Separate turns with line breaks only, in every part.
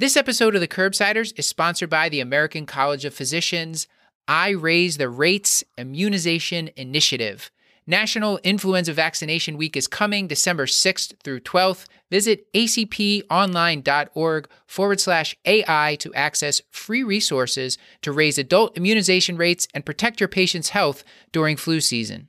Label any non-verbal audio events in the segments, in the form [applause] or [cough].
This episode of the Curbsiders is sponsored by the American College of Physicians. I Raise the Rates Immunization Initiative. National Influenza Vaccination Week is coming December 6th through 12th. Visit acponline.org forward slash AI to access free resources to raise adult immunization rates and protect your patient's health during flu season.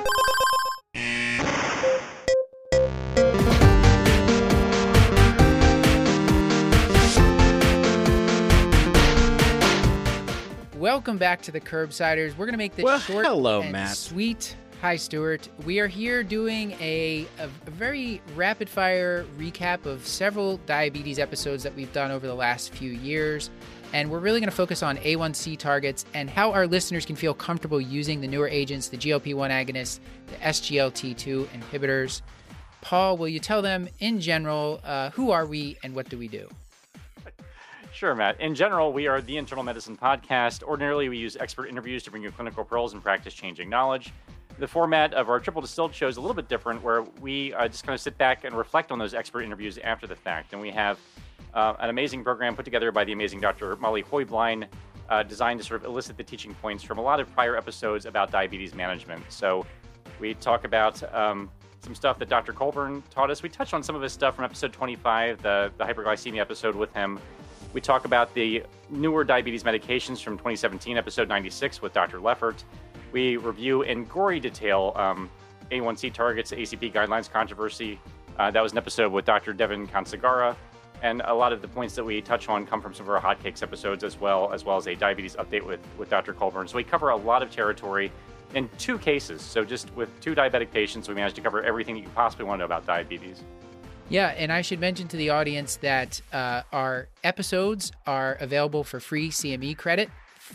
Welcome back to the Curbsiders. We're going to make this
Well,
short
hello,
and
Matt.
sweet. Hi, Stuart. We are here doing a, a, very rapid fire recap of several diabetes episodes that we've done over the last few years. And we're really going to focus on A1C targets and how our listeners can feel comfortable using the newer agents, the GLP 1 agonists, the SGLT2 inhibitors. Paul, will you tell them in general uh, who are we and what do we do?
Sure, Matt. In general, we are the Internal Medicine Podcast. Ordinarily, we use expert interviews to bring you clinical pearls and practice changing knowledge. The format of our triple distilled show is a little bit different, where we uh, just kind of sit back and reflect on those expert interviews after the fact. And we have uh, an amazing program put together by the amazing Dr. Molly Heublein, uh, designed to sort of elicit the teaching points from a lot of prior episodes about diabetes management. So we talk about um, some stuff that Dr. Colburn taught us. We touched on some of his stuff from episode 25, the, the hyperglycemia episode with him. We talk about the newer diabetes medications from 2017, episode 96 with Dr. Leffert. We review in gory detail um, A1C targets, ACP guidelines controversy. Uh, that was an episode with Dr. Devin Kansagara. And a lot of the points that we touch on come from some of our hotcakes episodes as well, as well as a diabetes update with, with Dr. Colburn. So we cover a lot of territory in two cases. So just with two diabetic patients, we managed to cover everything that you possibly want to know about diabetes.
Yeah, and I should mention to the audience that uh, our episodes are available for free CME credit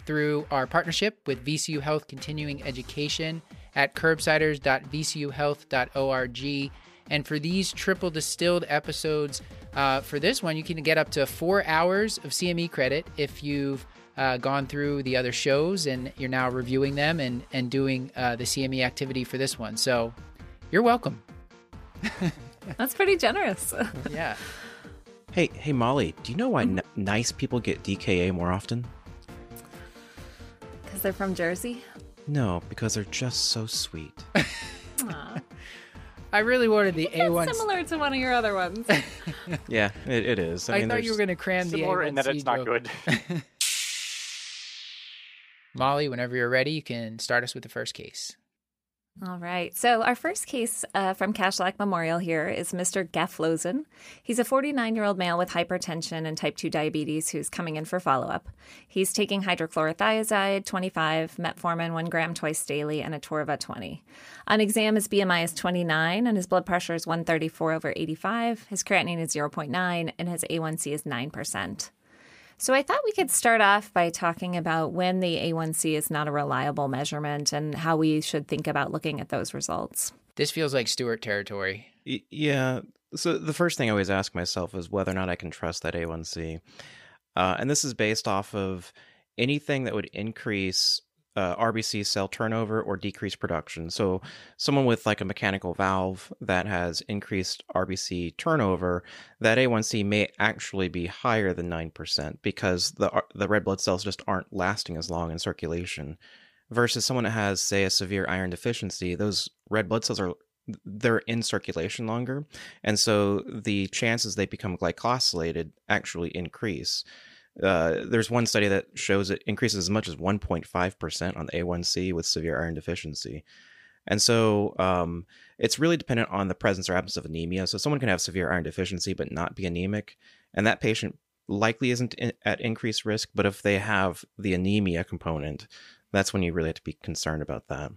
through our partnership with VCU Health Continuing Education at curbsiders.vcuhealth.org. And for these triple distilled episodes, uh, for this one, you can get up to four hours of CME credit if you've uh, gone through the other shows and you're now reviewing them and, and doing uh, the CME activity for this one. So you're welcome. [laughs]
That's pretty generous. [laughs]
Yeah.
Hey, hey, Molly, do you know why n- nice people get DKA more often?
Because they're from Jersey.
No, because they're just so sweet. [laughs]
Aw.
I really wanted the
That's
A1.
similar to one of your other ones. [laughs]
yeah, it, it is.
I,
mean,
thought you were
there's-
going to cram the
Similar
A1C
in that it's not
joke.
good.
Molly, whenever you're ready, you can start us with the first case.
All right. So, our first case uh, from Kashlak Memorial here is Mr. Gliflozin. He's a 49 year old male with hypertension and type 2 diabetes who's coming in for follow up. He's taking hydrochlorothiazide 25, metformin 1 gram twice daily, and atorva 20. On exam, his BMI is 29 and his blood pressure is 134 over 85. His creatinine is 0.9 and his A1C is 9%. So I thought we could start off by talking about when the A1C is not a reliable measurement and how we should think about looking at those results.
This feels like Stewart territory.
Y- Yeah. So the first thing I always ask myself is whether or not I can trust that A1C. Uh, and this is based off of anything that would increase uh, RBC cell turnover or decreased production. So someone with like a mechanical valve that has increased RBC turnover, that A1C may actually be higher than 9% because the uh, the red blood cells just aren't lasting as long in circulation. Versus someone that has say a severe iron deficiency, those red blood cells are they're in circulation longer and so the chances they become glycosylated actually increase uh, there's one study that shows it increases as much as 1.5% on the a1c with severe iron deficiency. And so um, it's really dependent on the presence or absence of anemia. So someone can have severe iron deficiency but not be anemic and that patient likely isn't in, at increased risk but if they have the anemia component that's when you really have to be concerned about that.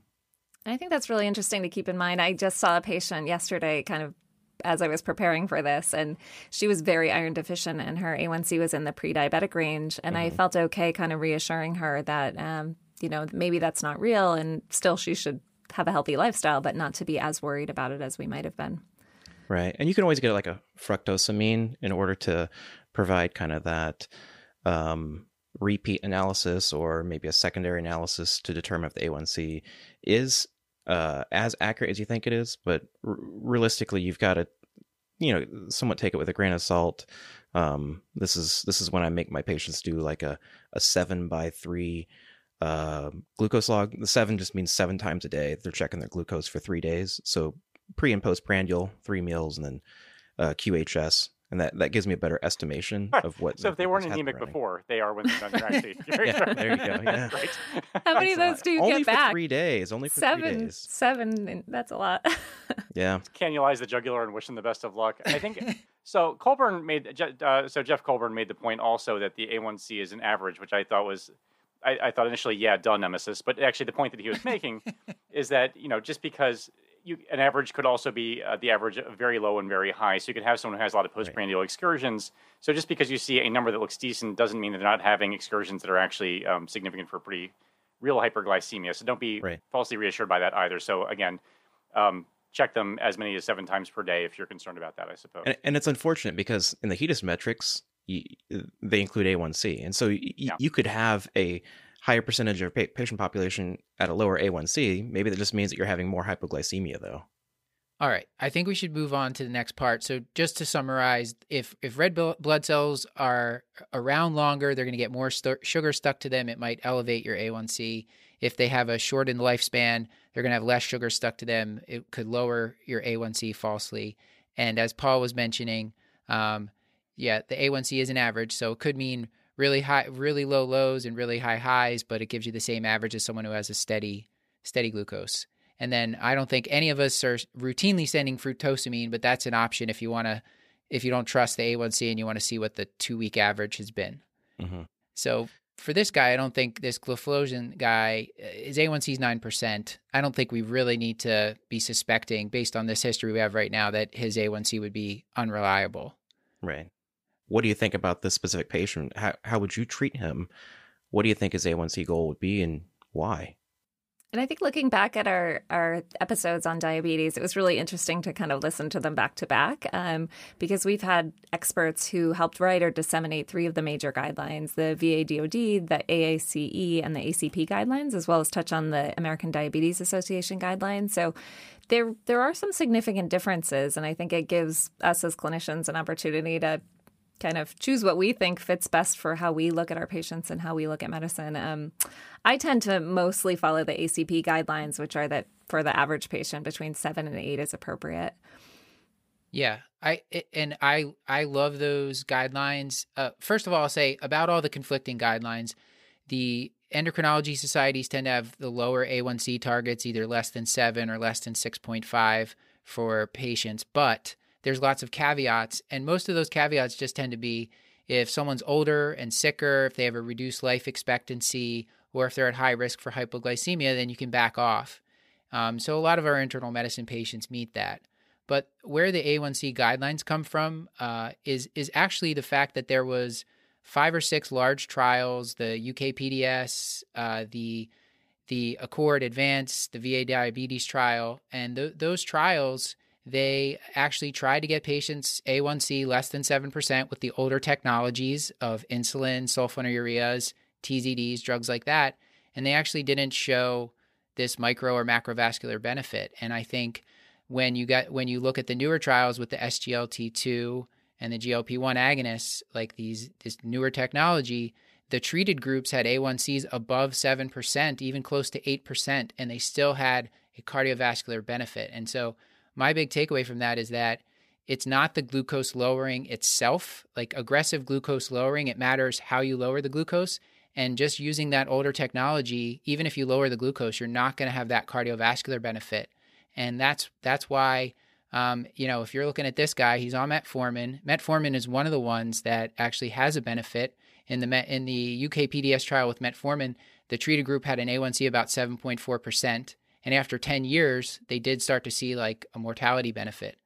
I think that's really interesting to keep in mind. I just saw a patient yesterday, kind of as I was preparing for this, and she was very iron deficient, and her A1C was in the pre diabetic range. And I felt okay kind of reassuring her that, um, you know, maybe that's not real, and still she should have a healthy lifestyle, but not to be as worried about it as we might have been.
Right. And you can always get like a fructosamine in order to provide kind of that um, repeat analysis or maybe a secondary analysis to determine if the A1C is uh, as accurate as you think it is. But r- realistically, you've got to, you know, somewhat take it with a grain of salt. Um, this is this is when I make my patients do like a a seven by three uh, glucose log. The seven just means seven times a day. They're checking their glucose for three days. So pre and post prandial, three meals, and then uh, QHS and that, that gives me a better estimation of what.
so if they weren't anemic before, they are when they're done. [laughs] Actually,
yeah, there you go. Yeah. [laughs]
right.
How many of those do you
only
get back?
three days. Only for
seven.
three days.
Seven. That's a lot. [laughs]
yeah.
Cannulalize the jugular and wish them the best of luck. I think so. Colburn made uh, so Jeff Colburn made the point also that the A1C is an average, which I thought was. I, I thought initially, yeah, duh, nemesis. But actually, the point that he was making is that you know just because you, an average could also be uh, the average of very low and very high. So you could have someone who has a lot of postprandial right. excursions. So just because you see a number that looks decent doesn't mean that they're not having excursions that are actually um, significant for pretty real hyperglycemia. So don't be right. falsely reassured by that either. So again, um, check them as many as seven times per day if you're concerned about that, I suppose.
And, and it's unfortunate because in the HEDIS metrics, you, they include A1C. And so y- yeah. you could have a higher percentage of patient population at a lower A1C, maybe that just means that you're having more hypoglycemia though.
All right, I think we should move on to the next part. So just to summarize, if if red blood cells are around longer, they're going to get more st- sugar stuck to them. It might elevate your A1C. If they have a shortened lifespan, they're going to have less sugar stuck to them. It could lower your A1C falsely. And as Paul was mentioning, um, yeah, the A1C is an average, so it could mean really high, really low lows and really high highs, but it gives you the same average as someone who has a steady, steady glucose. And then I don't think any of us are routinely sending fructosamine, but that's an option if you want to, if you don't trust the A1C and you want to see what the two week average has been. Mm-hmm. So for this guy, I don't think this gliflozin guy, uh, his A1C is 9%. I don't think we really need to be suspecting, based on this history we have right now, that his A1C would be unreliable.
Right what do you think about this specific patient? How, how would you treat him? What do you think his A1C goal would be and why?
And I think looking back at our, our episodes on diabetes, it was really interesting to kind of listen to them back to back um, because we've had experts who helped write or disseminate three of the major guidelines the VADOD, the AACE, and the ACP guidelines, as well as touch on the American Diabetes Association guidelines. So there, there are some significant differences, and I think it gives us as clinicians an opportunity to kind of choose what we think fits best for how we look at our patients and how we look at medicine. Um, I tend to mostly follow the ACP guidelines, which are that for the average patient between seven and eight is appropriate.
Yeah, I and I I love those guidelines. Uh, first of all, I'll say about all the conflicting guidelines, the endocrinology societies tend to have the lower A1C targets, either less than seven or less than six point five for patients, but there's lots of caveats, and most of those caveats just tend to be if someone's older and sicker, if they have a reduced life expectancy, or if they're at high risk for hypoglycemia, then you can back off. Um, so a lot of our internal medicine patients meet that. But where the A1C guidelines come from uh, is is actually the fact that there was five or six large trials, the UKPDS, uh, the the Accord Advance, the VA Diabetes trial, and th- those trials they actually tried to get patients A1C less than 7% with the older technologies of insulin, sulfonylureas, TZDs, drugs like that. And they actually didn't show this micro or macrovascular benefit. And I think when you get when you look at the newer trials with the SGLT2 and the GLP-1 agonists, like these this newer technology, the treated groups had A1Cs above 7%, even close to 8%, and they still had a cardiovascular benefit. And so my big takeaway from that is that it's not the glucose lowering itself, like aggressive glucose lowering. It matters how you lower the glucose. And just using that older technology, even if you lower the glucose, you're not going to have that cardiovascular benefit. And that's that's why, um, you know, if you're looking at this guy, he's on metformin. Metformin is one of the ones that actually has a benefit in the met, in the UK PDS trial with metformin. The treated group had an A1C about 7.4 percent and after 10 years, they did start to see like a mortality benefit.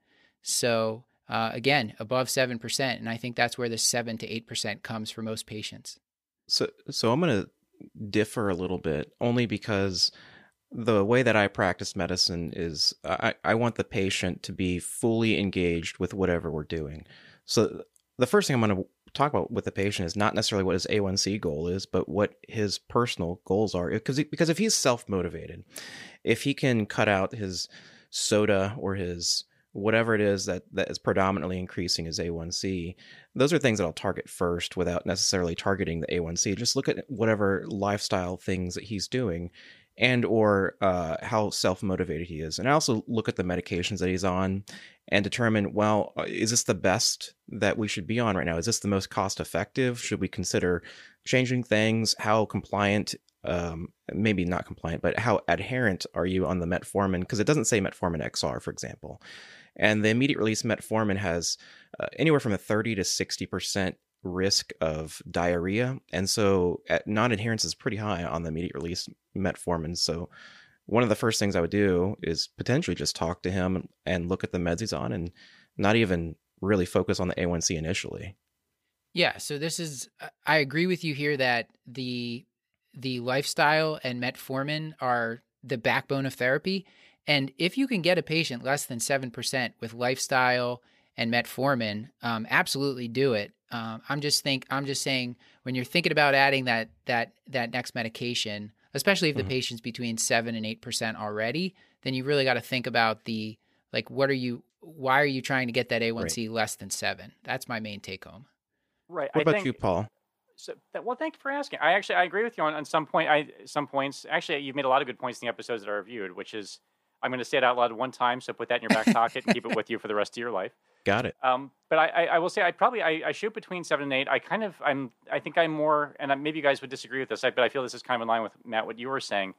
So, uh, again, above 7%. And I think that's where the 7 to 8% comes for most patients.
So, so I'm going to differ a little bit only because the way that I practice medicine is I, I want the patient to be fully engaged with whatever we're doing. So the first thing I'm going to talk about with the patient is not necessarily what his A1C goal is, but what his personal goals are. Because because if he's self motivated, if he can cut out his soda or his whatever it is that that is predominantly increasing his A1C, those are things that I'll target first without necessarily targeting the A1C. Just look at whatever lifestyle things that he's doing and or uh, how self-motivated he is and i also look at the medications that he's on and determine well uh, is this the best that we should be on right now? Is this the most cost effective should we consider changing things? How compliant um, maybe not compliant but how adherent are you on the metformin? Because it doesn't say metformin xr for example. And the immediate release metformin has uh, anywhere from a 30 to 60 percent risk of diarrhea. And so non adherence is pretty high on the immediate release metformin. So one of the first things I would do is potentially just talk to him and look at the meds he's on and not even really focus on the A1C initially.
Yeah, so this is I agree with you here that the the lifestyle and metformin are the backbone of therapy and if you can get a patient less than 7% with lifestyle and metformin, um, absolutely do it. Um, I'm just think I'm just saying when you're thinking about adding that that that next medication, especially if the mm-hmm. patient's between seven and eight percent already, then you really got to think about the like what are you why are you trying to get that A1C right. less than seven? That's my main take home.
Right.
What
I
about
think,
you, Paul?
So, well, thank you for asking. I actually I agree with you on, on some point. I some points. Actually, you've made a lot of good points in the episodes that I reviewed, which is I'm going to say it out loud one time. So put that in your back pocket and keep it with you for the rest of your life.
Got it.
Um, but I, I, I, will say I probably I, I, shoot between seven and eight. I kind of I'm I think I'm more and maybe you guys would disagree with this, but I feel this is kind of in line with Matt what you were saying.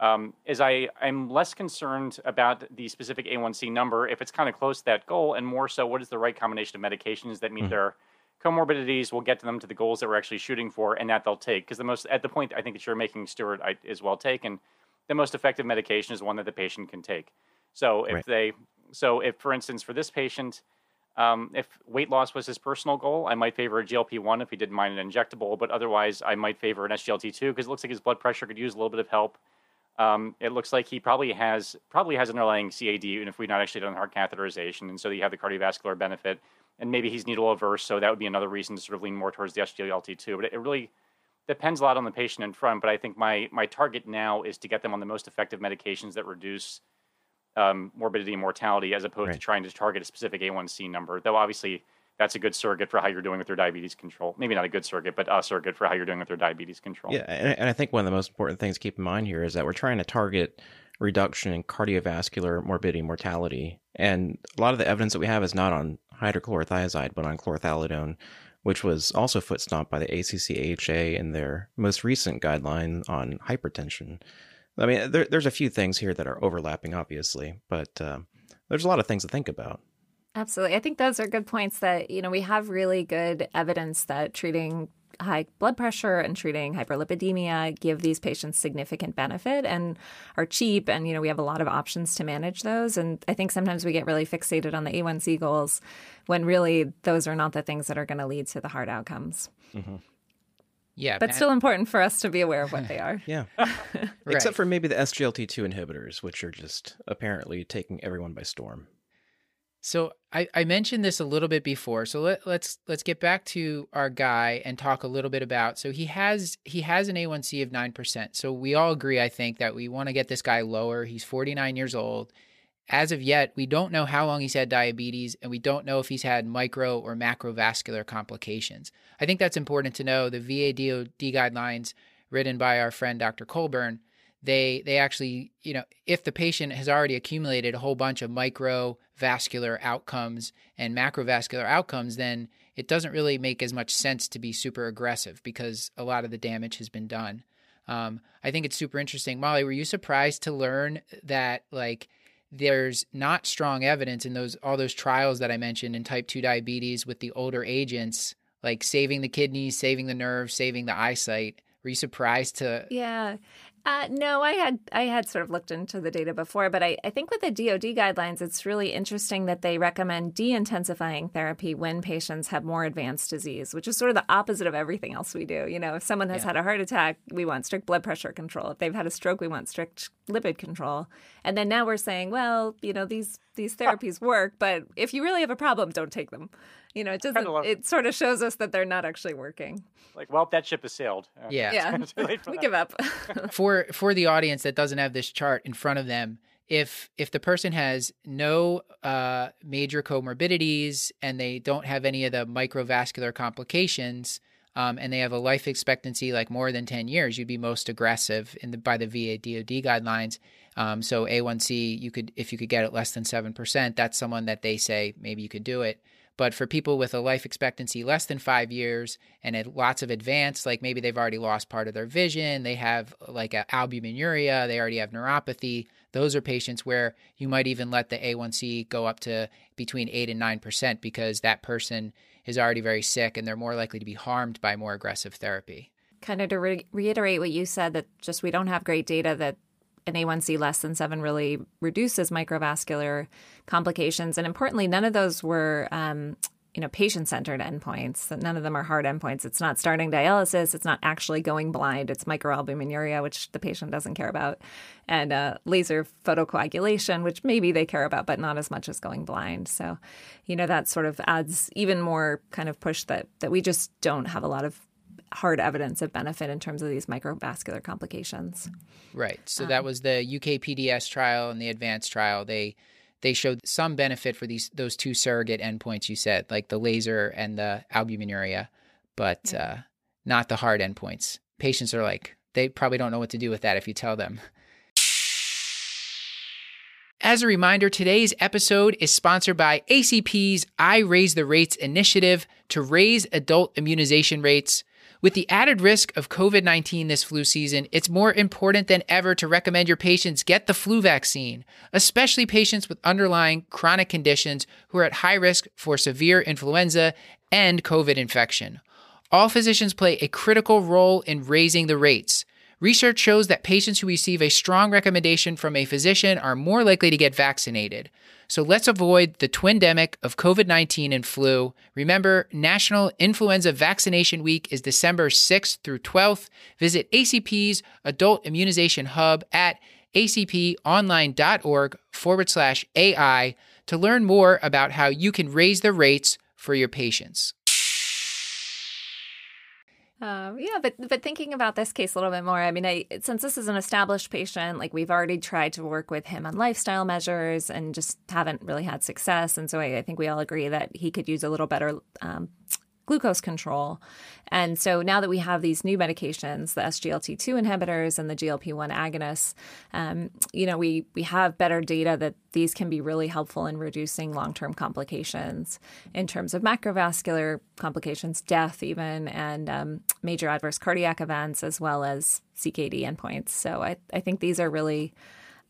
Um, is I I'm less concerned about the specific A1C number if it's kind of close to that goal, and more so what is the right combination of medications that meet mm-hmm. their comorbidities will get to them to the goals that we're actually shooting for, and that they'll take. Because the most at the point I think that you're making, Stuart, I, is well taken. The most effective medication is one that the patient can take. So if right. they so if for instance for this patient um, if weight loss was his personal goal, I might favor a GLP 1 if he didn't mind an injectable, but otherwise, I might favor an SGLT 2 because it looks like his blood pressure could use a little bit of help. Um, it looks like he probably has probably has underlying CAD, even if we've not actually done heart catheterization, and so you have the cardiovascular benefit. And maybe he's needle averse, so that would be another reason to sort of lean more towards the SGLT 2. But it, it really depends a lot on the patient in front. But I think my my target now is to get them on the most effective medications that reduce um, morbidity and mortality as opposed right. to trying to target a specific A1C number. Though obviously that's a good surrogate for how you're doing with your diabetes control. Maybe not a good surrogate, but a surrogate for how you're doing with your diabetes control.
Yeah, and I think one of the most important things to keep in mind here is that we're trying to target reduction in cardiovascular morbidity and mortality. And a lot of the evidence that we have is not on hydrochlorothiazide, but on chlorothalidone, which was also foot stomped by the ACC/AHA in their most recent guideline on hypertension. I mean, there, there's a few things here that are overlapping, obviously, but uh, there's a lot of things to think about.
Absolutely. I think those are good points that, you know, we have really good evidence that treating high blood pressure and treating hyperlipidemia give these patients significant benefit and are cheap and you know we have a lot of options to manage those and i think sometimes we get really fixated on the a1c goals when really those are not the things that are going to lead to the hard outcomes mm-hmm.
Yeah,
but still important for us to be aware of what they are. [sighs]
yeah, [laughs] right. except for maybe the SGLT2 inhibitors, which are just apparently taking everyone by storm.
So I, I mentioned this a little bit before. So let, let's let's get back to our guy and talk a little bit about. So he has he has an A1C of nine percent. So we all agree, I think, that we want to get this guy lower. He's 49 years old as of yet, we don't know how long he's had diabetes, and we don't know if he's had micro or macrovascular complications. I think that's important to know. The VADOD guidelines written by our friend Dr. Colburn, they they actually, you know, if the patient has already accumulated a whole bunch of microvascular outcomes and macrovascular outcomes, then it doesn't really make as much sense to be super aggressive because a lot of the damage has been done. Um, I think it's super interesting. Molly, were you surprised to learn that like there's not strong evidence in those all those trials that I mentioned in type 2 diabetes with the older agents like saving the kidneys, saving the nerves, saving the eyesight. Were you surprised to
Yeah. Uh, no, I had I had sort of looked into the data before, but I, I think with the DoD guidelines, it's really interesting that they recommend de-intensifying therapy when patients have more advanced disease, which is sort of the opposite of everything else we do. You know, if someone has yeah. had a heart attack, we want strict blood pressure control. If they've had a stroke, we want strict lipid control. And then now we're saying, well, you know, these these therapies work, but if you really have a problem, don't take them. You know, it doesn't. It sort of shows us that they're not actually working.
Like, well, that ship has sailed.
Uh, [laughs] yeah,
yeah. we give up. [laughs]
for for the audience that doesn't have this chart in front of them, if if the person has no uh, major comorbidities and they don't have any of the microvascular complications, um, and they have a life expectancy like more than 10 years, you'd be most aggressive in the, by the VA DoD guidelines. Um, so A1C, you could if you could get it less than seven percent, that's someone that they say maybe you could do it. But for people with a life expectancy less than five years and lots of advanced, like maybe they've already lost part of their vision, they have like albuminuria, they already have neuropathy. Those are patients where you might even let the A1C go up to between 8 and 9% because that person is already very sick and they're more likely to be harmed by more aggressive therapy.
Kind of to re- reiterate what you said, that just we don't have great data that an A1C less than seven really reduces microvascular complications. And importantly, none of those were. Um, you know, patient-centered endpoints. None of them are hard endpoints. It's not starting dialysis. It's not actually going blind. It's microalbuminuria, which the patient doesn't care about, and uh, laser photocoagulation, which maybe they care about, but not as much as going blind. So, you know, that sort of adds even more kind of push that that we just don't have a lot of hard evidence of benefit in terms of these microvascular complications.
Right. So um, that was the UK PDS trial and the advanced trial. They they showed some benefit for these those two surrogate endpoints you said, like the laser and the albuminuria, but uh, not the hard endpoints. Patients are like they probably don't know what to do with that if you tell them. As a reminder, today's episode is sponsored by ACP's I Raise the Rates initiative to raise adult immunization rates. With the added risk of COVID 19 this flu season, it's more important than ever to recommend your patients get the flu vaccine, especially patients with underlying chronic conditions who are at high risk for severe influenza and COVID infection. All physicians play a critical role in raising the rates. Research shows that patients who receive a strong recommendation from a physician are more likely to get vaccinated. So let's avoid the twindemic of COVID 19 and flu. Remember, National Influenza Vaccination Week is December 6th through 12th. Visit ACP's Adult Immunization Hub at acponline.org forward slash AI to learn more about how you can raise the rates for your patients.
Um, yeah, but but thinking about this case a little bit more, I mean, I, since this is an established patient, like we've already tried to work with him on lifestyle measures and just haven't really had success, and so I, I think we all agree that he could use a little better um, glucose control. And so now that we have these new medications, the SGLT2 inhibitors and the GLP1 agonists, um, you know, we, we have better data that these can be really helpful in reducing long term complications in terms of macrovascular complications, death, even, and um, major adverse cardiac events, as well as CKD endpoints. So I, I think these are really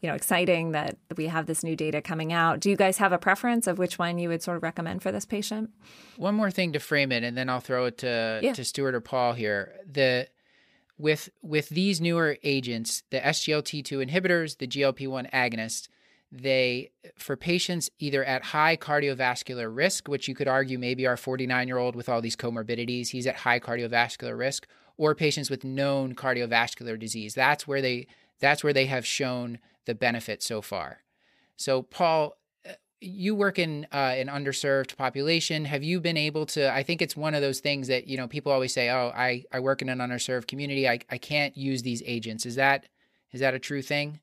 you know exciting that we have this new data coming out. Do you guys have a preference of which one you would sort of recommend for this patient?
One more thing to frame it, and then I'll throw it to yeah. to Stuart or Paul here. The with with these newer agents, the SGLT2 inhibitors, the GLP1 agonists, they for patients either at high cardiovascular risk, which you could argue maybe our 49 year old with all these comorbidities, he's at high cardiovascular risk, or patients with known cardiovascular disease. That's where they that's where they have shown the benefit so far. So, Paul, uh, you work in uh, an underserved population. Have you been able to? I think it's one of those things that you know people always say, "Oh, I, I work in an underserved community. I, I can't use these agents." Is that is that a true thing?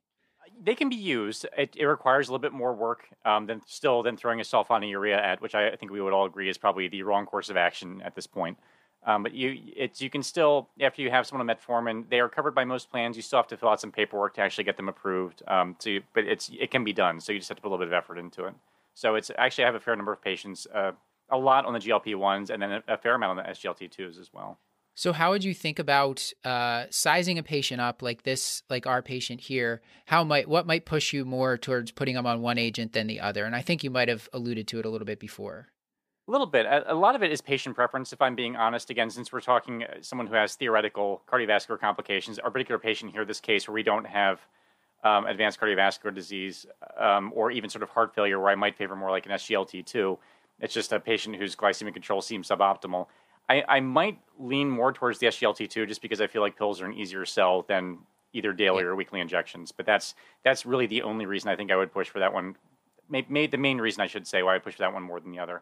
They can be used. It, it requires a little bit more work um, than still than throwing a sulfonylurea at, which I, I think we would all agree is probably the wrong course of action at this point. Um, but you, it's you can still after you have someone on metformin, they are covered by most plans. You still have to fill out some paperwork to actually get them approved. Um, to, but it's it can be done. So you just have to put a little bit of effort into it. So it's actually I have a fair number of patients, uh, a lot on the GLP ones, and then a, a, fair amount on the SGLT twos as well.
So how would you think about uh, sizing a patient up like this, like our patient here? How might what might push you more towards putting them on one agent than the other? And I think you might have alluded to it a little bit before
A little bit. A, a, lot of it is patient preference, if I'm being honest. Again, since we're talking uh, someone who has theoretical cardiovascular complications, our particular patient here, this case where we don't have um, advanced cardiovascular disease um, or even sort of heart failure, where I might favor more like an SGLT2. It's just a patient whose glycemic control seems suboptimal. I, I might lean more towards the SGLT2 just because I feel like pills are an easier sell than either daily yeah. or weekly injections. But that's that's really the only reason I think I would push for that one. Made the main reason I should say why I push for that one more than the other.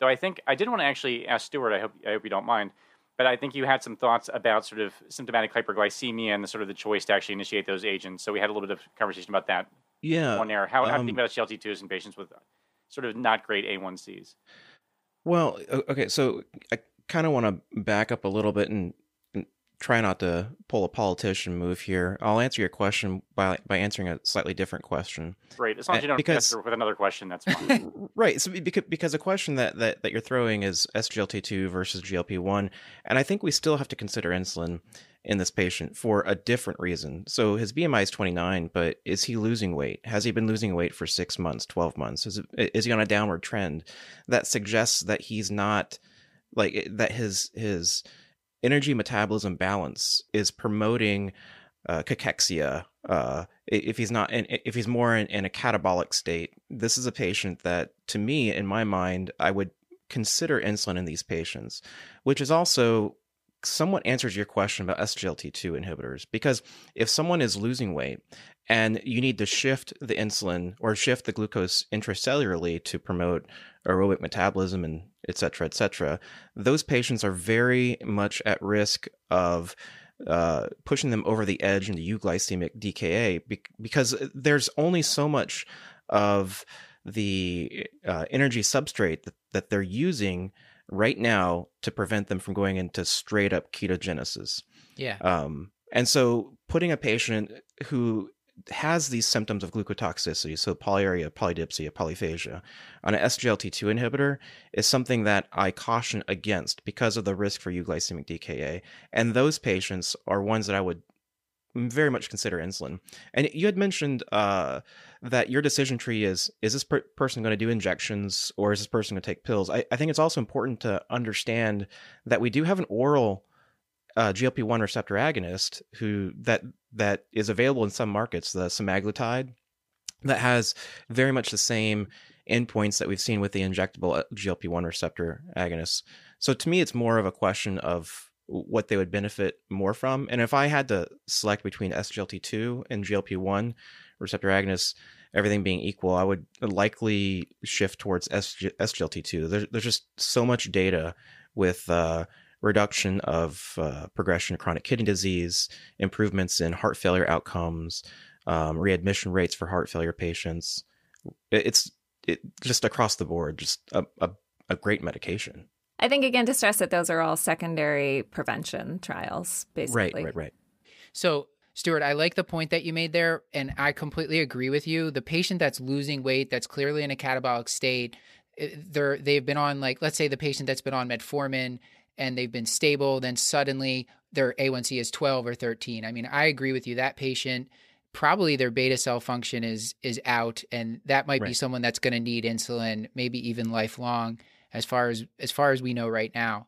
Though I think I did want to actually ask Stuart. I hope I hope you don't mind. But I think you had some thoughts about sort of symptomatic hyperglycemia and the sort of the choice to actually initiate those agents. So we had a little bit of conversation about that.
Yeah.
On air, how, um, how do you think about SGLT2s in patients with sort of not great A1Cs?
Well, okay, so I kind of want to back up a little bit and try not to pull a politician move here. I'll answer your question by by answering a slightly different question.
Right. As long as uh, you don't because, answer with another question, that's [laughs] fine.
right. So because because a question that, that that you're throwing is SGLT2 versus GLP1, and I think we still have to consider insulin in this patient for a different reason. So his BMI is 29, but is he losing weight? Has he been losing weight for 6 months, 12 months? Is it, is he on a downward trend that suggests that he's not like that his his energy metabolism balance is promoting uh, cachexia. Uh, if he's not, in, if he's more in, in a catabolic state, this is a patient that, to me, in my mind, I would consider insulin in these patients, which is also somewhat answers your question about SGLT2 inhibitors. Because if someone is losing weight and you need to shift the insulin or shift the glucose intracellularly to promote aerobic metabolism and et cetera, et cetera, those patients are very much at risk of uh, pushing them over the edge into euglycemic DKA because there's only so much of the uh, energy substrate that, that they're using right now to prevent them from going into straight up ketogenesis.
Yeah.
Um, and so putting a patient who has these symptoms of glucotoxicity, so polyuria, polydipsia, polyphagia, on an SGLT2 inhibitor is something that I caution against because of the risk for euglycemic DKA. And those patients are ones that I would very much consider insulin. And you had mentioned uh, that your decision tree is is this per- person going to do injections or is this person going to take pills? I, I, think it's also important to understand that we do have an oral uh, GLP-1 receptor agonist who that that is available in some markets, the semaglutide, that has very much the same endpoints that we've seen with the injectable uh, GLP-1 receptor agonists. So to me, it's more of a question of what they would benefit more from. And if I had to select between SGLT2 and GLP1 receptor agonists, everything being equal, I would likely shift towards SG- SGLT2. There's, there's just so much data with uh, reduction of uh, progression of chronic kidney disease, improvements in heart failure outcomes, um, readmission rates for heart failure patients. It's it, just across the board, just a, a, a great medication.
I think again to stress that those are all secondary prevention trials, basically.
Right, right, right.
So, Stuart, I like the point that you made there, and I completely agree with you. The patient that's losing weight, that's clearly in a catabolic state, eh, they're they've been on like let's say the patient that's been on metformin and they've been stable, then suddenly their A1C is 12 or 13. I mean, I agree with you. That patient probably their beta cell function is is out, and that might right. be someone that's going to need insulin, maybe even lifelong as far as as far as we know right now.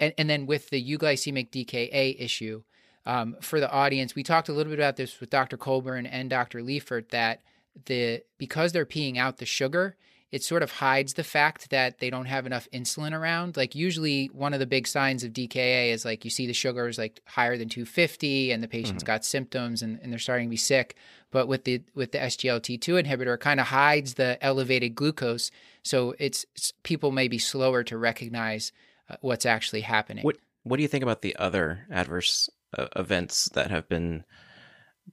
And and then with the euglycemic DKA issue, um, for the audience, we talked a little bit about this with Dr. Colburn and Dr. Liefert that the because they're peeing out the sugar, it sort of hides the fact that they don't have enough insulin around. Like usually one of the big signs of DKA is like you see the sugar is like higher than 250 and the patient's mm-hmm. got symptoms and, and they're starting to be sick. But with the with the SGLT2 inhibitor, it kind of hides the elevated glucose. So it's, it's people may be slower to recognize uh, what's actually happening.
What what do you think about the other adverse uh, events that have been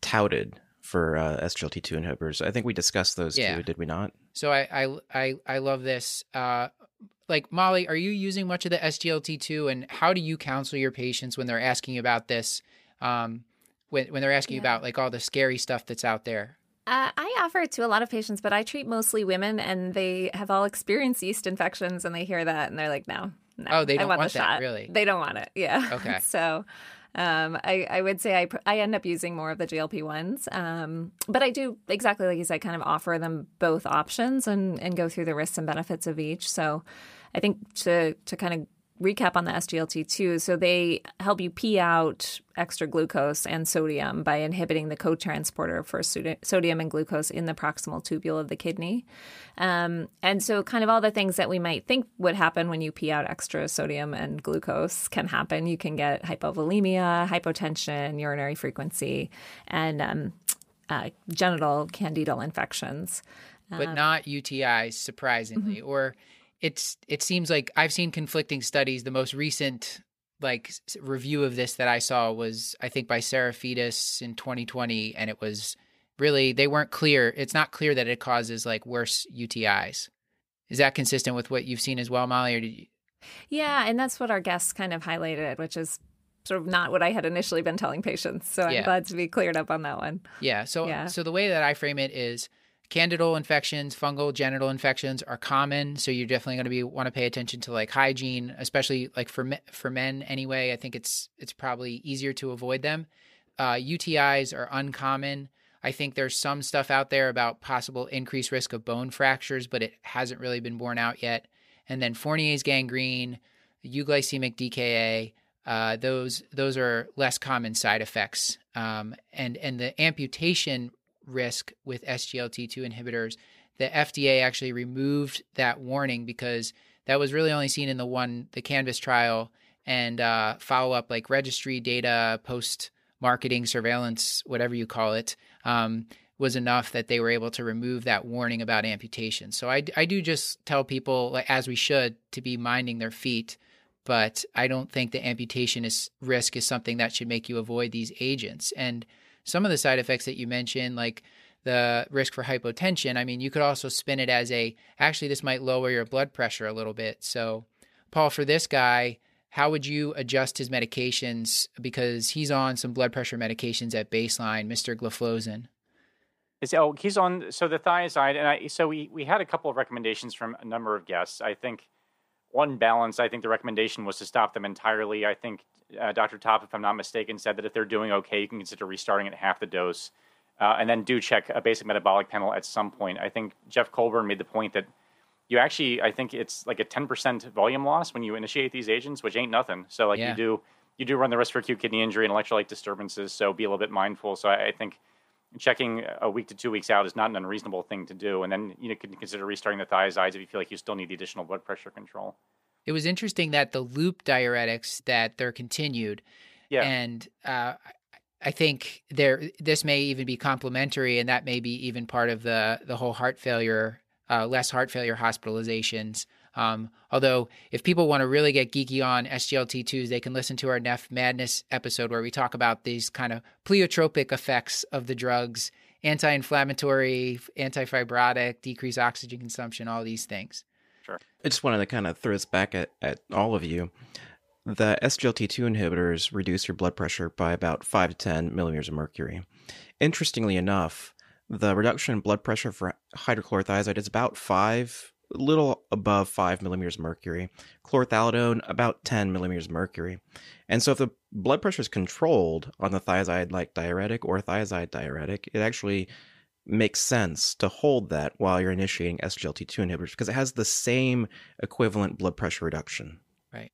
touted for uh, SGLT2 inhibitors? I think we discussed those yeah. too, did we not?
So I I I, I love this. Uh, like Molly, are you using much of the SGLT2, and how do you counsel your patients when they're asking about this? Um, when when they're asking yeah. about like all the scary stuff that's out there?
Uh, I offer it to a lot of patients, but I treat mostly women, and they have all experienced yeast infections, and they hear that, and they're like, "No, no,
oh, they don't
want,
want
the
that,
shot.
really.
They don't want it. Yeah.
Okay. [laughs]
so, Um, I, I would say I, I end up using more of the GLP ones, um, but I do exactly like you said, kind of offer them both options and and go through the risks and benefits of each. So, I think to to kind of recap on the SGLT2. So they help you pee out extra glucose and sodium by inhibiting the co-transporter for sodium and glucose in the proximal tubule of the kidney. Um, and so, kind of all the things that we might think would happen when you pee out extra sodium and glucose can happen. You can get hypovolemia, hypotension, urinary frequency, and um, uh, genital candidal infections.
But um, not UTIs, surprisingly, mm-hmm. or it's it seems like I've seen conflicting studies. The most recent like review of this that I saw was I think by Serafitis in 2020, and it was really they weren't clear. It's not clear that it causes like worse UTIs. Is that consistent with what you've seen as well, Molly? Or did you?
Yeah, and that's what our guests kind of highlighted, which is sort of not what I had initially been telling patients. So I'm yeah. glad to be cleared up on that one.
Yeah. So yeah. so the way that I frame it is candidal infections, fungal genital infections are common, so you're definitely going to be want to pay attention to like hygiene, especially like for for men anyway. I think it's it's probably easier to avoid them. Uh, UTIs are uncommon. I think there's some stuff out there about possible increased risk of bone fractures, but it hasn't really been borne out yet. And then Fournier's gangrene, euglycemic DKA, uh, those those are less common side effects. Um, and and the amputation risk with SGLT2 inhibitors, the FDA actually removed that warning because that was really only seen in the one, the Canvas trial, and uh, follow up like registry data, post marketing surveillance, whatever you call it, um, was enough that they were able to remove that warning about amputation. So I, I do just tell people, as we should, to be minding their feet. But I don't think the amputation is, risk is something that should make you avoid these agents. And some of the side effects that you mentioned, like the risk for hypotension, I mean, you could also spin it as a actually, this might lower your blood pressure a little bit. So, Paul, for this guy, how would you adjust his medications because he's on some blood pressure medications at baseline, Mr. Gliflozin?
Is, oh, he's on so the thiazide, and I, so we we had a couple of recommendations from a number of guests. I think one balance. I think the recommendation was to stop them entirely. I think uh, Dr. Top, if I'm not mistaken, said that if they're doing okay, you can consider restarting at half the dose, uh, and then do check a basic metabolic panel at some point. I think Jeff Colburn made the point that you actually, I think it's like a 10% volume loss when you initiate these agents, which ain't nothing. So like yeah. you do, you do run the risk for acute kidney injury and electrolyte disturbances. So be a little bit mindful. So I, I think checking a week to two weeks out is not an unreasonable thing to do. And then you know, can consider restarting the thiazides if you feel like you still need the additional blood pressure control.
It was interesting that the loop diuretics that they're continued. Yeah. And uh, I think there this may even be complementary, and that may be even part of the the whole heart failure, uh, less heart failure hospitalizations. Um, although, if people want to really get geeky on SGLT2s, they can listen to our Neph Madness episode where we talk about these kind of pleiotropic effects of the drugs anti inflammatory, anti fibrotic, decrease oxygen consumption, all these things.
Sure. I just wanted to kind of throw this back at, at all of you. The SGLT2 inhibitors reduce your blood pressure by about 5 to 10 millimeters of mercury. Interestingly enough, the reduction in blood pressure for hydrochlorothiazide is about 5 a little above 5 millimeters mercury. chlorothalidone about 10 millimeters mercury. And so if the blood pressure is controlled on the thiazide like diuretic or thiazide diuretic, it actually makes sense to hold that while you're initiating SGLT2 inhibitors because it has the same equivalent blood pressure reduction.
Right.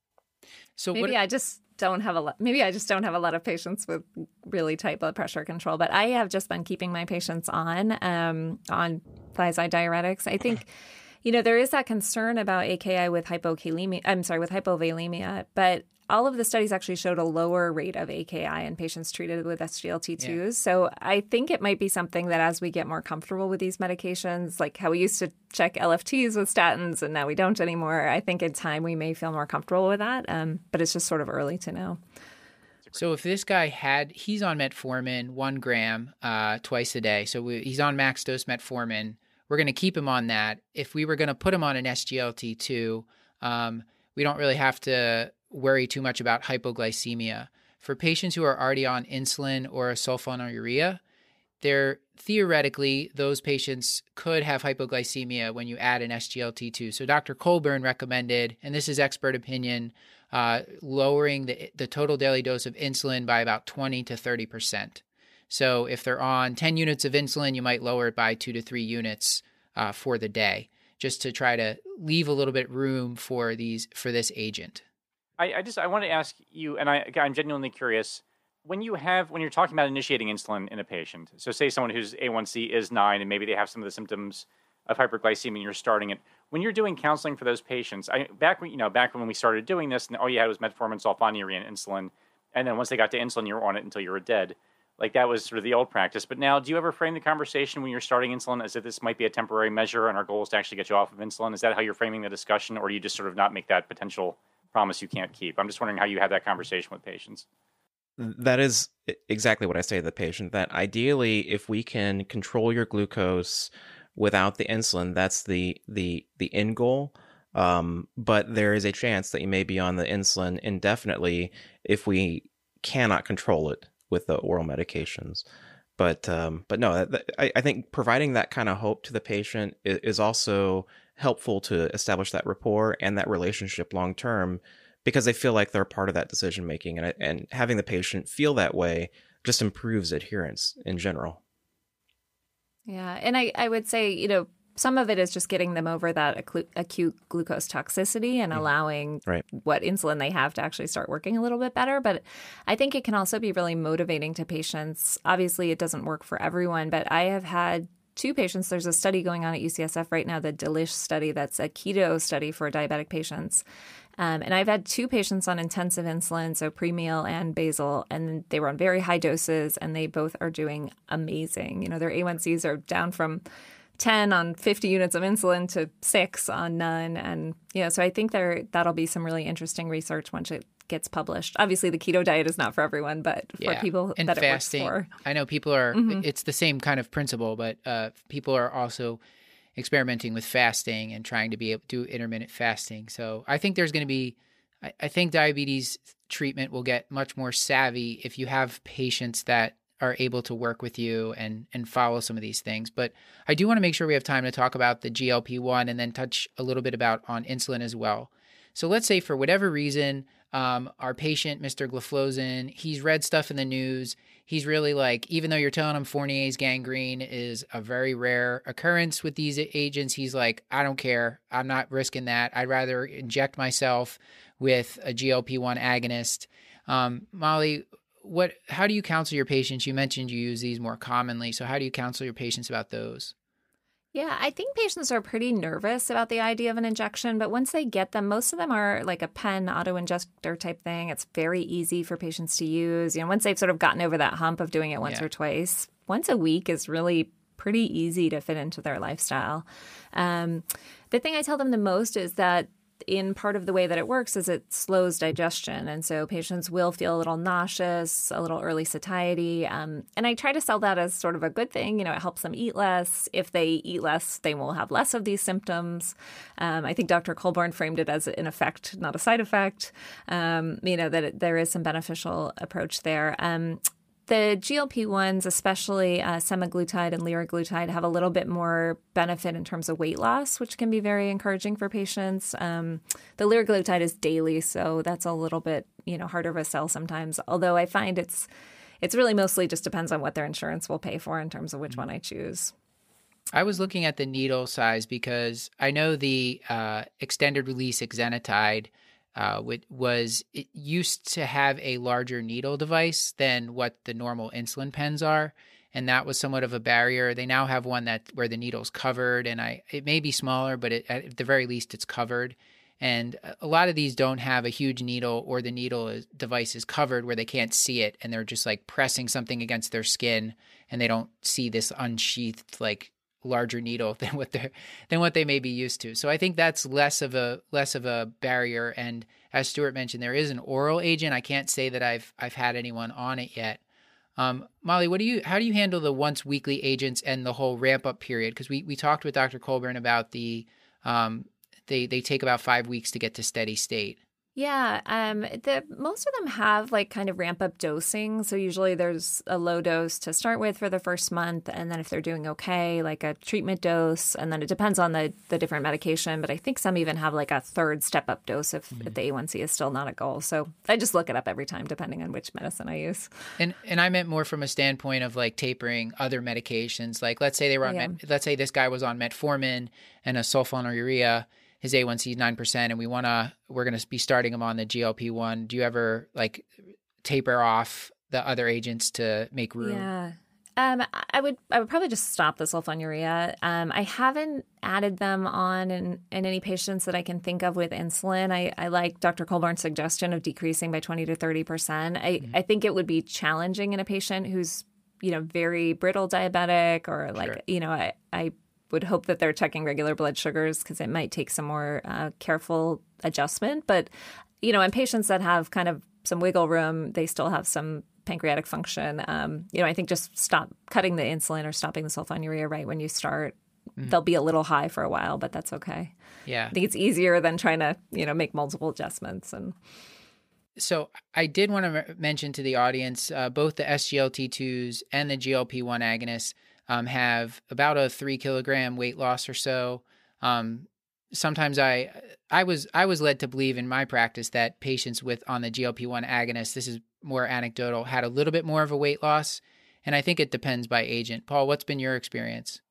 So maybe what... I just don't have a lot maybe I just don't have a lot of patients with really tight blood pressure control, but I have just been keeping my patients on um on thiazide diuretics. I think you know, there is that concern about AKI with hypokalemia. I'm sorry, with hypovolemia, but all of the studies actually showed a lower rate of AKI in patients treated with SGLT2s. Yeah. So I think it might be something that as we get more comfortable with these medications, like how we used to check LFTs with statins and now we don't anymore, I think in time we may feel more comfortable with that. Um, but it's just sort of early to know.
So if this guy had, he's on metformin, one gram uh, twice a day. So we, he's on max dose metformin we're going to keep him on that. If we were going to put him on an SGLT2, um, we don't really have to worry too much about hypoglycemia. For patients who are already on insulin or a sulfonylurea, there theoretically those patients could have hypoglycemia when you add an SGLT2. So Dr. Colburn recommended, and this is expert opinion, uh, lowering the, the total daily dose of insulin by about 20 to 30%. So if they're on 10 units of insulin, you might lower it by two to three units uh, for the day, just to try to leave a little bit room for these for this agent.
I, I just I want to ask you, and I, I'm genuinely curious. When you have when you're talking about initiating insulin in a patient, so say someone whose A1C is nine and maybe they have some of the symptoms of hyperglycemia, and you're starting it. When you're doing counseling for those patients, I, back when you know back when we started doing this, and all you had was metformin, sulfonylurea, and insulin, and then once they got to insulin, you were on it until you were dead. Like that was sort of the old practice. But now, do you ever frame the conversation when you're starting insulin as if this might be a temporary measure, and our goal is to actually get you off of insulin? Is that how you're framing the discussion, or do you just sort of not make that potential promise you can't keep? I'm just wondering how you have that conversation with patients.
That is exactly what I say to the patient. That ideally, if we can control your glucose without the insulin, that's the the the end goal. Um, but there is a chance that you may be on the insulin indefinitely if we cannot control it with the oral medications. But um, but no, I, I think providing that kind of hope to the patient is, is also helpful to establish that rapport and that relationship long term because they feel like they're part of that decision making and and having the patient feel that way just improves adherence in general.
Yeah, and I I would say, you know, some of it is just getting them over that acute, acute glucose toxicity and mm. allowing
right.
what insulin they have to actually start working a little bit better. But I think it can also be really motivating to patients. Obviously, it doesn't work for everyone, but I have had two patients. There's a study going on at UCSF right now, the DELISH study, that's a keto study for diabetic patients. Um, and I've had two patients on intensive insulin, so pre meal and basal, and they were on very high doses, and they both are doing amazing. You know, their A1Cs are down from 10 on 50 units of insulin to six on none. And, you know, so I think there that'll be some really interesting research once it gets published. Obviously, the keto diet is not for everyone, but for
yeah.
people
and
that
fasting,
it works
for. I know people are, mm-hmm. it's the same kind of principle, but uh, people are also experimenting with fasting and trying to be able to do intermittent fasting. So I think there's going to be, I, I think diabetes treatment will get much more savvy if you have patients that are able to work with you and and follow some of these things. But I do want to make sure we have time to talk about the GLP-1 and then touch a little bit about on insulin as well. So let's say for whatever reason, um, our patient, Mr. Gliflozin, he's read stuff in the news he's really like, even though you're telling him Fournier's gangrene is a very rare occurrence with these agents, he's like, I don't care. I'm not risking that. I'd rather inject myself with a GLP 1 agonist. Um, Molly, what? How do you counsel your patients? You mentioned you use these more commonly. So, how do you counsel your patients about those?
Yeah, I think patients are pretty nervous about the idea of an injection, but once they get them, most of them are like a pen auto injector type thing. It's very easy for patients to use. You know, once they've sort of gotten over that hump of doing it once yeah. or twice, once a week is really pretty easy to fit into their lifestyle. Um, the thing I tell them the most is that in part of the way that it works is it slows digestion. And so patients will feel a little nauseous, a little early satiety. Um, and I try to sell that as sort of a good thing. You know, it helps them eat less. If they eat less, they will have less of these symptoms. Um, I think Dr. Colburn framed it as an effect, not a side effect. Um, you know, that it, there is some beneficial approach there. The GLP ones, especially uh, semaglutide and liraglutide, have a little bit more benefit in terms of weight loss, which can be very encouraging for patients. Um, the liraglutide is daily, so that's a little bit you know harder of a sell sometimes. Although I find it's it's really mostly just depends on what their insurance will pay for in terms of which one I choose.
I was looking at the needle size because I know the uh, extended release exenatide uh, was it used to have a larger needle device than what the normal insulin pens are, and that was somewhat of a barrier. They now have one that where the needle's covered, and I it may be smaller, but it, at the very least it's covered. And a lot of these don't have a huge needle, or the needle is, device is covered where they can't see it, and they're just like pressing something against their skin, and they don't see this unsheathed like larger needle [laughs] than what they than what they may be used to. So I think that's less of a less of a barrier. And as Stuart mentioned, there is an oral agent. I can't say that I've I've had anyone on it yet. Um, Molly, what do you how do you handle the once weekly agents and the whole ramp up period? Because we we talked with Dr. Colburn about the um, they they take about five weeks to get to steady state.
Yeah, um, the most of them have like kind of ramp up dosing. So usually there's a low dose to start with for the first month, and then if they're doing okay, like a treatment dose, and then it depends on the the different medication. But I think some even have like a third step up dose if, mm-hmm. if the A1C is still not a goal. So I just look it up every time, depending on which medicine I use.
And and I meant more from a standpoint of like tapering other medications. Like let's say they were on, yeah. met, let's say this guy was on metformin and a sulfonylurea his A1C is 9% and we want to we're going to be starting him on the GLP-1 do you ever like taper off the other agents to make room
yeah um, I would I would probably just stop the sulfonylurea. Um, I haven't added them on in, in any patients that I can think of with insulin. I, I like Dr. Colburn's suggestion of decreasing by 20 to 30 percent. I, mm-hmm. I think it would be challenging in a patient who's you know very brittle diabetic or like sure. you know I, I would hope that they're checking regular blood sugars because it might take some more uh, careful adjustment. But, you know, in patients that have kind of some wiggle room, they still have some pancreatic function. Um, you know, I think just stop cutting the insulin or stopping the sulfonylurea right when you start. Mm-hmm. They'll be a little high for a while, but that's okay.
Yeah.
I think it's easier than trying to, you know, make multiple adjustments and
so I did want to mention to the audience uh, both the SGLT2s and the GLP-1 agonists um, have about a three kilogram weight loss or so. Um, sometimes I I was I was led to believe in my practice that patients with on the GLP one agonist, this is more anecdotal, had a little bit more of a weight loss, and I think it depends by agent. Paul, what's been your experience?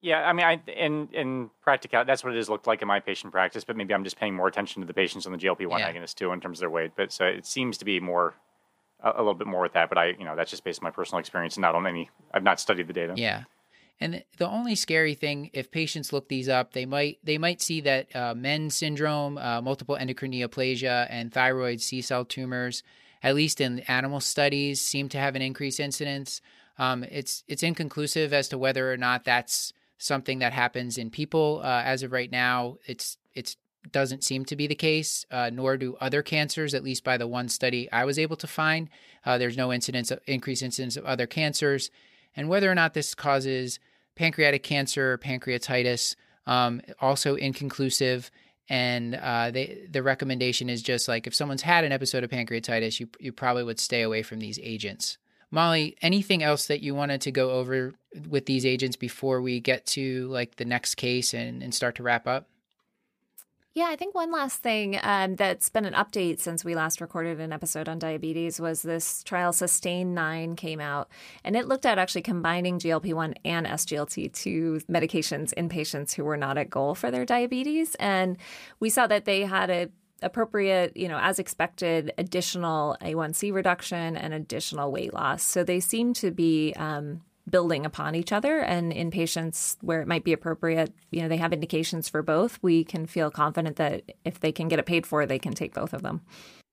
Yeah, I mean, I in in practical, that's what it has looked like in my patient practice. But maybe I'm just paying more attention to the patients on the GLP one yeah. agonist too in terms of their weight. But so it seems to be more a, a little bit more with that. But I, you know, that's just based on my personal experience not on any. I've not studied the data.
Yeah. And the only scary thing, if patients look these up, they might they might see that uh, MEN syndrome, uh, multiple endocrine neoplasia, and thyroid C cell tumors, at least in animal studies, seem to have an increased incidence. Um, it's it's inconclusive as to whether or not that's something that happens in people. Uh, as of right now, it's it's doesn't seem to be the case, uh, nor do other cancers, at least by the one study I was able to find. Uh, there's no incidence of, increased incidence of other cancers. And whether or not this causes pancreatic cancer or pancreatitis, um, also inconclusive. And uh, they, the recommendation is just like if someone's had an episode of pancreatitis, you, you probably would stay away from these agents. Molly, anything else that you wanted to go over with these agents before we get to like the next case and, and start to wrap up?
Yeah, I think one last thing um, that's been an update since we last recorded an episode on diabetes was this trial Sustain 9 came out, and it looked at actually combining GLP 1 and SGLT2 medications in patients who were not at goal for their diabetes. And we saw that they had a appropriate, you know, as expected, additional A1C reduction and additional weight loss. So they seem to be um, building upon each other. And in patients where it might be appropriate, you know, they have indications for both, we can feel confident that if they can get it paid for, they can take both of them.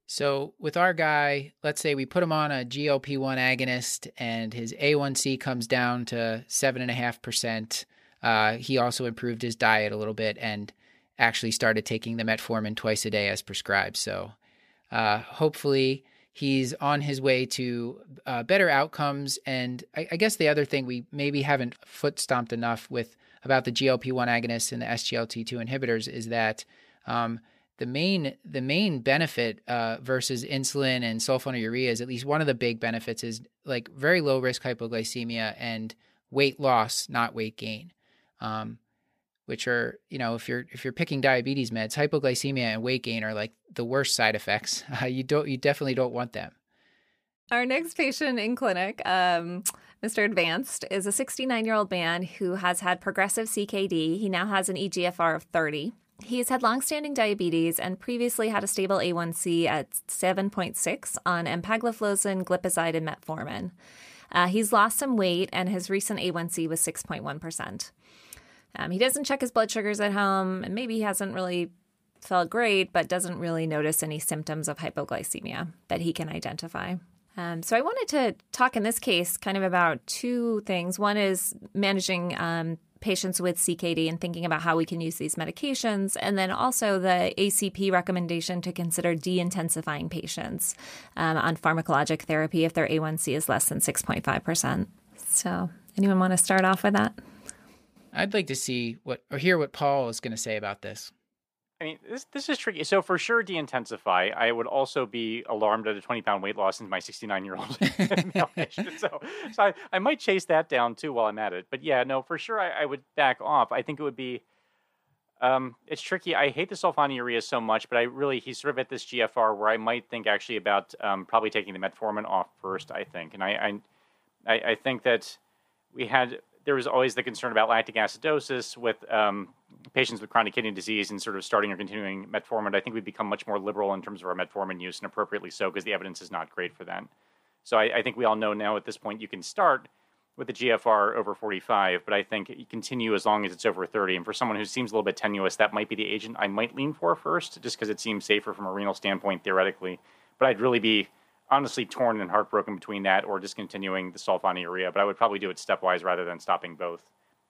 So, with our guy, let's say we put him on a GLP 1 agonist and his A1C comes down to 7.5%. Uh, he also improved his diet a little bit and actually started taking the metformin twice a day as prescribed. So, uh, hopefully, he's on his way to uh, better outcomes. And I, I, guess the other thing we maybe haven't foot stomped enough with about the GLP one agonists and the SGLT2 inhibitors is that um, the main the main benefit uh, versus insulin and sulfonylurea is at least one of the big benefits is like very low risk hypoglycemia and weight loss, not weight gain. Um, which are you know if you're if you're picking diabetes meds hypoglycemia and weight gain are like the worst side effects uh, [laughs] you don't you definitely don't want them
our next patient in clinic um, mr advanced is a 69 year old man who has had progressive ckd he now has an egfr of 30 he has had longstanding diabetes and previously had a stable A1C at 7.6 on empagliflozin, glipizide, and metformin. Uh, he's lost some weight, and his recent A1C was 6.1%. Um, he doesn't check his blood sugars at home, and maybe he hasn't really felt great, but doesn't really notice any symptoms of hypoglycemia that he can identify. Um, so I wanted to talk in this case kind of about two things. One is managing um, patients with CKD and thinking about how we can use these medications, and then also the ACP recommendation to consider de-intensifying patients um, on pharmacologic therapy if their A1C is less than 6.5%. So anyone want to start off with that?
I'd like to see what or hear what Paul is going to say about this.
I mean, this this is tricky. So for sure, de-intensify. I would also be alarmed at a 20 pound weight loss in my 69 year old [laughs] [laughs] male patient. So, so I, I might chase that down too while I'm at it. But yeah, no, for sure, I, I would back off. I think it would be. Um, it's tricky. I hate the sulfonylurea so much, but I really he's sort of at this GFR where I might think actually about um, probably taking the metformin off first. I think, and I I, I think that we had there was always the concern about lactic acidosis with um, patients with chronic kidney disease and sort of starting or continuing metformin. I think we've become much more liberal in terms of our metformin use, and appropriately so, because the evidence is not great for that. So I, I, think we all know now at this point you can start with the GFR over 45, but I think continue as long as it's over 30. And for someone who seems a little bit tenuous, that might be the agent I might lean for first, just because it seems safer from a renal standpoint theoretically. But I'd really be honestly torn and heartbroken between that or discontinuing the sulfonylurea. But I would probably do it stepwise rather than stopping both.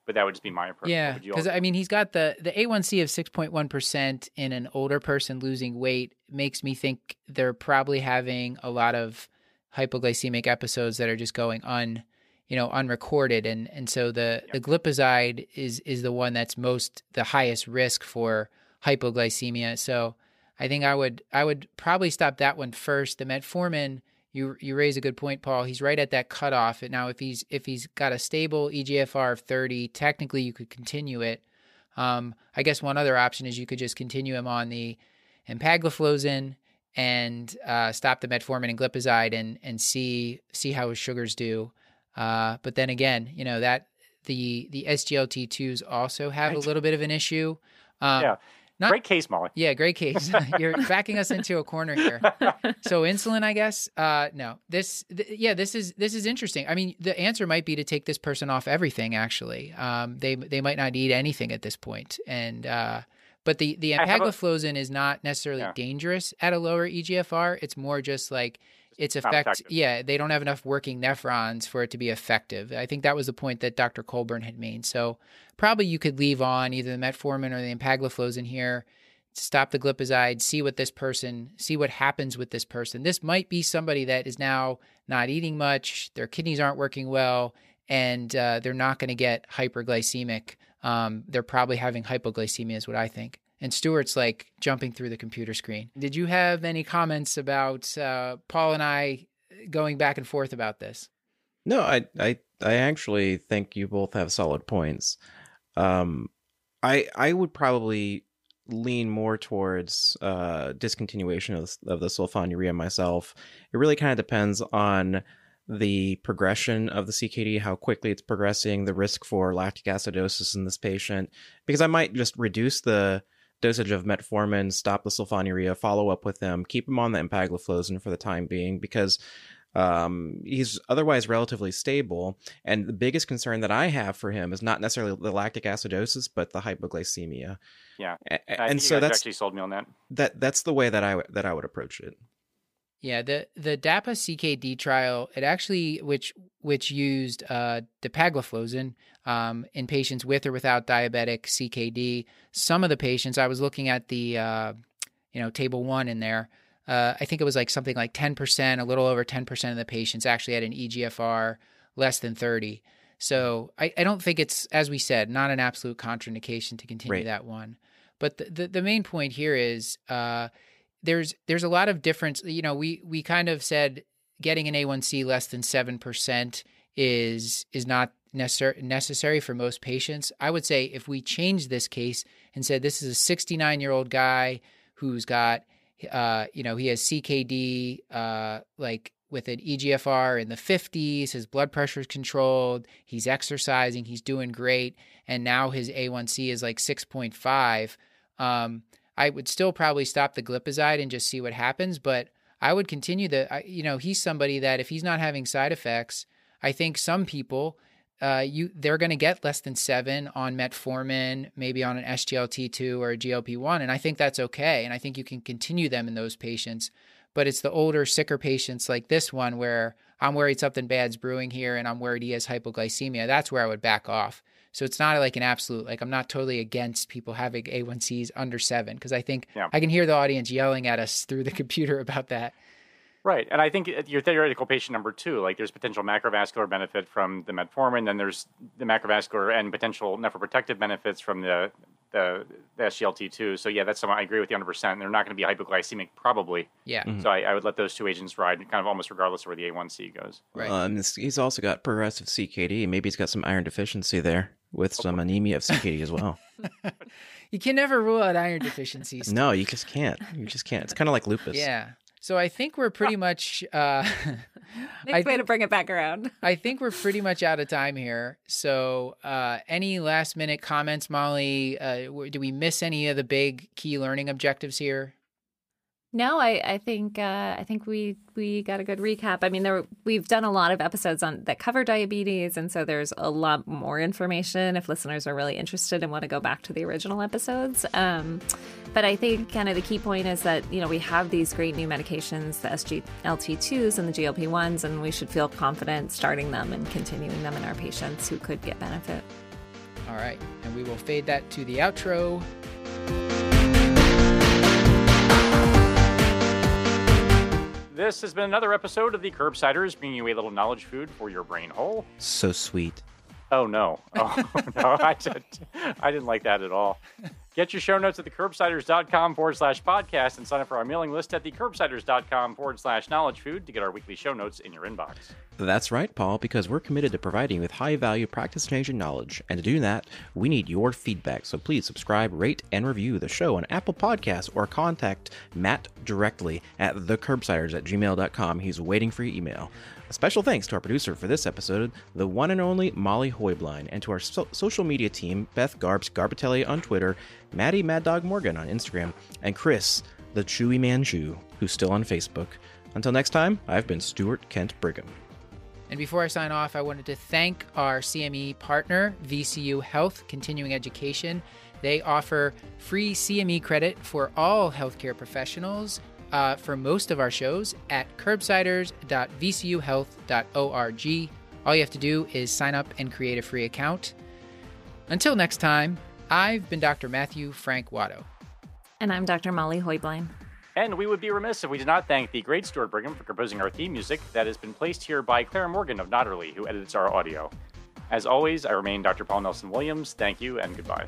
But that would just be my approach.
Yeah, because I mean, he's got the the A1C of six point one percent in an older person losing weight makes me think they're probably having a lot of hypoglycemic episodes that are just going un, you know, unrecorded, and and so the yep. the glipizide is is the one that's most the highest risk for hypoglycemia. So I think I would I would probably stop that one first. The metformin, you you raise a good point, Paul. He's right at that cutoff. And now if he's if he's got a stable EGFR of 30, technically you could continue it. Um, I guess one other option is you could just continue him on the empagliflozin and uh, stop the metformin and glipizide and and see see how his sugars do. Uh, but then again, you know that the the SGLT2s also have a little bit of an issue.
Um, yeah. Not, great case, Molly.
Yeah, great case. [laughs] You're backing us into a corner here. [laughs] So insulin, I guess. Uh, no, this. Th- yeah, this is this is interesting. I mean, the answer might be to take this person off everything. Actually, um, they they might not eat anything at this point, and uh, but the the empagliflozin is not necessarily yeah. dangerous at a lower EGFR. It's more just like its effect. Yeah, they don't have enough working nephrons for it to be effective. I think that was the point that Dr. Colburn had made. So probably you could leave on either the metformin or the empagliflozin here. Stop the glipizide, see what this person, see what happens with this person. This might be somebody that is now not eating much, their kidneys aren't working well, and uh, they're not going to get hyperglycemic. Um, they're probably having hypoglycemia, is what I think and Stuart's like jumping through the computer screen. Did you have any comments about uh, Paul and I going back and forth about this?
No, I I I actually think you both have solid points. Um, I I would probably lean more towards uh, discontinuation of, of the sulfonylurea myself. It really kind of depends on the progression of the CKD, how quickly it's progressing, the risk for lactic acidosis in this patient, because I might just reduce the dosage of metformin, stop the sulfonylurea, follow up with them, keep him on the empagliflozin for the time being because um, he's otherwise relatively stable. And the biggest concern that I have for him is not necessarily the lactic acidosis, but the hypoglycemia.
Yeah, a- and so that's actually sold me on that.
That that's the way that I that I would approach it.
Yeah, the the DAPA CKD trial, it actually which which used uh, dapagliflozin um, in patients with or without diabetic CKD. Some of the patients, I was looking at the uh, you know table one in there. Uh, I think it was like something like ten percent, a little over ten percent of the patients actually had an EGFR less than thirty. So I, I don't think it's as we said, not an absolute contraindication to continue right. that one. But the, the, the main point here is uh, there's there's a lot of difference. You know, we we kind of said getting an A1C less than seven percent is is not necessar- necessary for most patients. I would say if we change this case and said this is a 69 year old guy who's got, uh, you know, he has CKD, uh, like with an EGFR in the 50s, his blood pressure is controlled, he's exercising, he's doing great, and now his A1C is like 6.5. Um, I would still probably stop the glipizide and just see what happens. But I would continue the, you know, he's somebody that if he's not having side effects, I think some people, uh, you they're going to get less than seven on metformin, maybe on an SGLT2 or a GLP1, and I think that's okay. And I think you can continue them in those patients. But it's the older, sicker patients like this one where I'm worried something bad's brewing here, and I'm worried he has hypoglycemia. That's where I would back off. So it's not like an absolute, like I'm not totally against people having A1Cs under seven because I think yeah. I can hear the audience yelling at us through the [laughs] computer about that.
Right. And I think your theoretical patient number two, like there's potential macrovascular benefit from the metformin, then there's the macrovascular and potential nephroprotective benefits from the, the the, the SGLT2. So yeah, that's something I agree with you 100. percent They're not going to be hypoglycemic probably.
Yeah.
Mhm.
So I, I would let those two agents ride, kind of almost regardless of where the A1C goes.
Right.
Um, he's also got progressive CKD. Maybe he's got some iron deficiency there with some anemia of CKD as [laughs] well.
You can never rule out iron deficiencies.
no, you just can't. You just can't. It's kind of like lupus.
Yeah. So I think we're pretty much. Uh,
Nice [laughs]
I
way to bring it back around. [laughs]
I think we're pretty much out of time here. So, uh, any last minute comments, Molly? Uh, do we miss any of the big key learning objectives here?
No, I, I think uh, I think we we got a good recap. I mean, there we've done a lot of episodes on that cover diabetes, and so there's a lot more information if listeners are really interested and want to go back to the original episodes. Um, but I think kind of the key point is that you know we have these great new medications, the SGLT2s and the GLP1s, and we should feel confident starting them and continuing them in our patients who could get benefit.
All right. And we will fade that to the outro.
This has been another episode of the Curbsiders, bringing you a little knowledge food for your brain hole.
So sweet.
Oh no! [laughs] Oh no! I, did, I didn't like that at all. Get your show notes at thecurbsiders.com forward slash podcast and sign up for our mailing list at thecurbsiders.com forward slash knowledge food to get our weekly show notes in your inbox.
That's right, Paul, because we're committed to providing you with high value practice changing knowledge. And to do that, we need your feedback. So please subscribe, rate, and review the show on Apple Podcasts or contact Matt directly at thecurbsiders at gmail.com. He's waiting for your email. A special thanks to our producer for this episode, the one and only Molly Heublein, and to our so- social media team, Beth Garbs Garbatelli on Twitter, Maddie Mad Dog Morgan on Instagram, and Chris, the Chewy Man Jew, who's still on Facebook. Until next time, I've been Stuart Kent Brigham.
And before I sign off, I wanted to thank our CME partner, VCU Health Continuing Education. They offer free CME credit for all healthcare professionals uh, for most of our shows at curbsiders.vcuhealth.org. All you have to do is sign up and create a free account. Until next time, I've been Dr. Matthew Frank Watto.
And I'm Dr. Molly Heublein.
And we would be remiss if we did not thank the great Stuart Brigham for composing our theme music that has been placed here by Clara Morgan of Nodderly, who edits our audio. As always, I remain Dr. Paul Nelson Williams. Thank you and goodbye.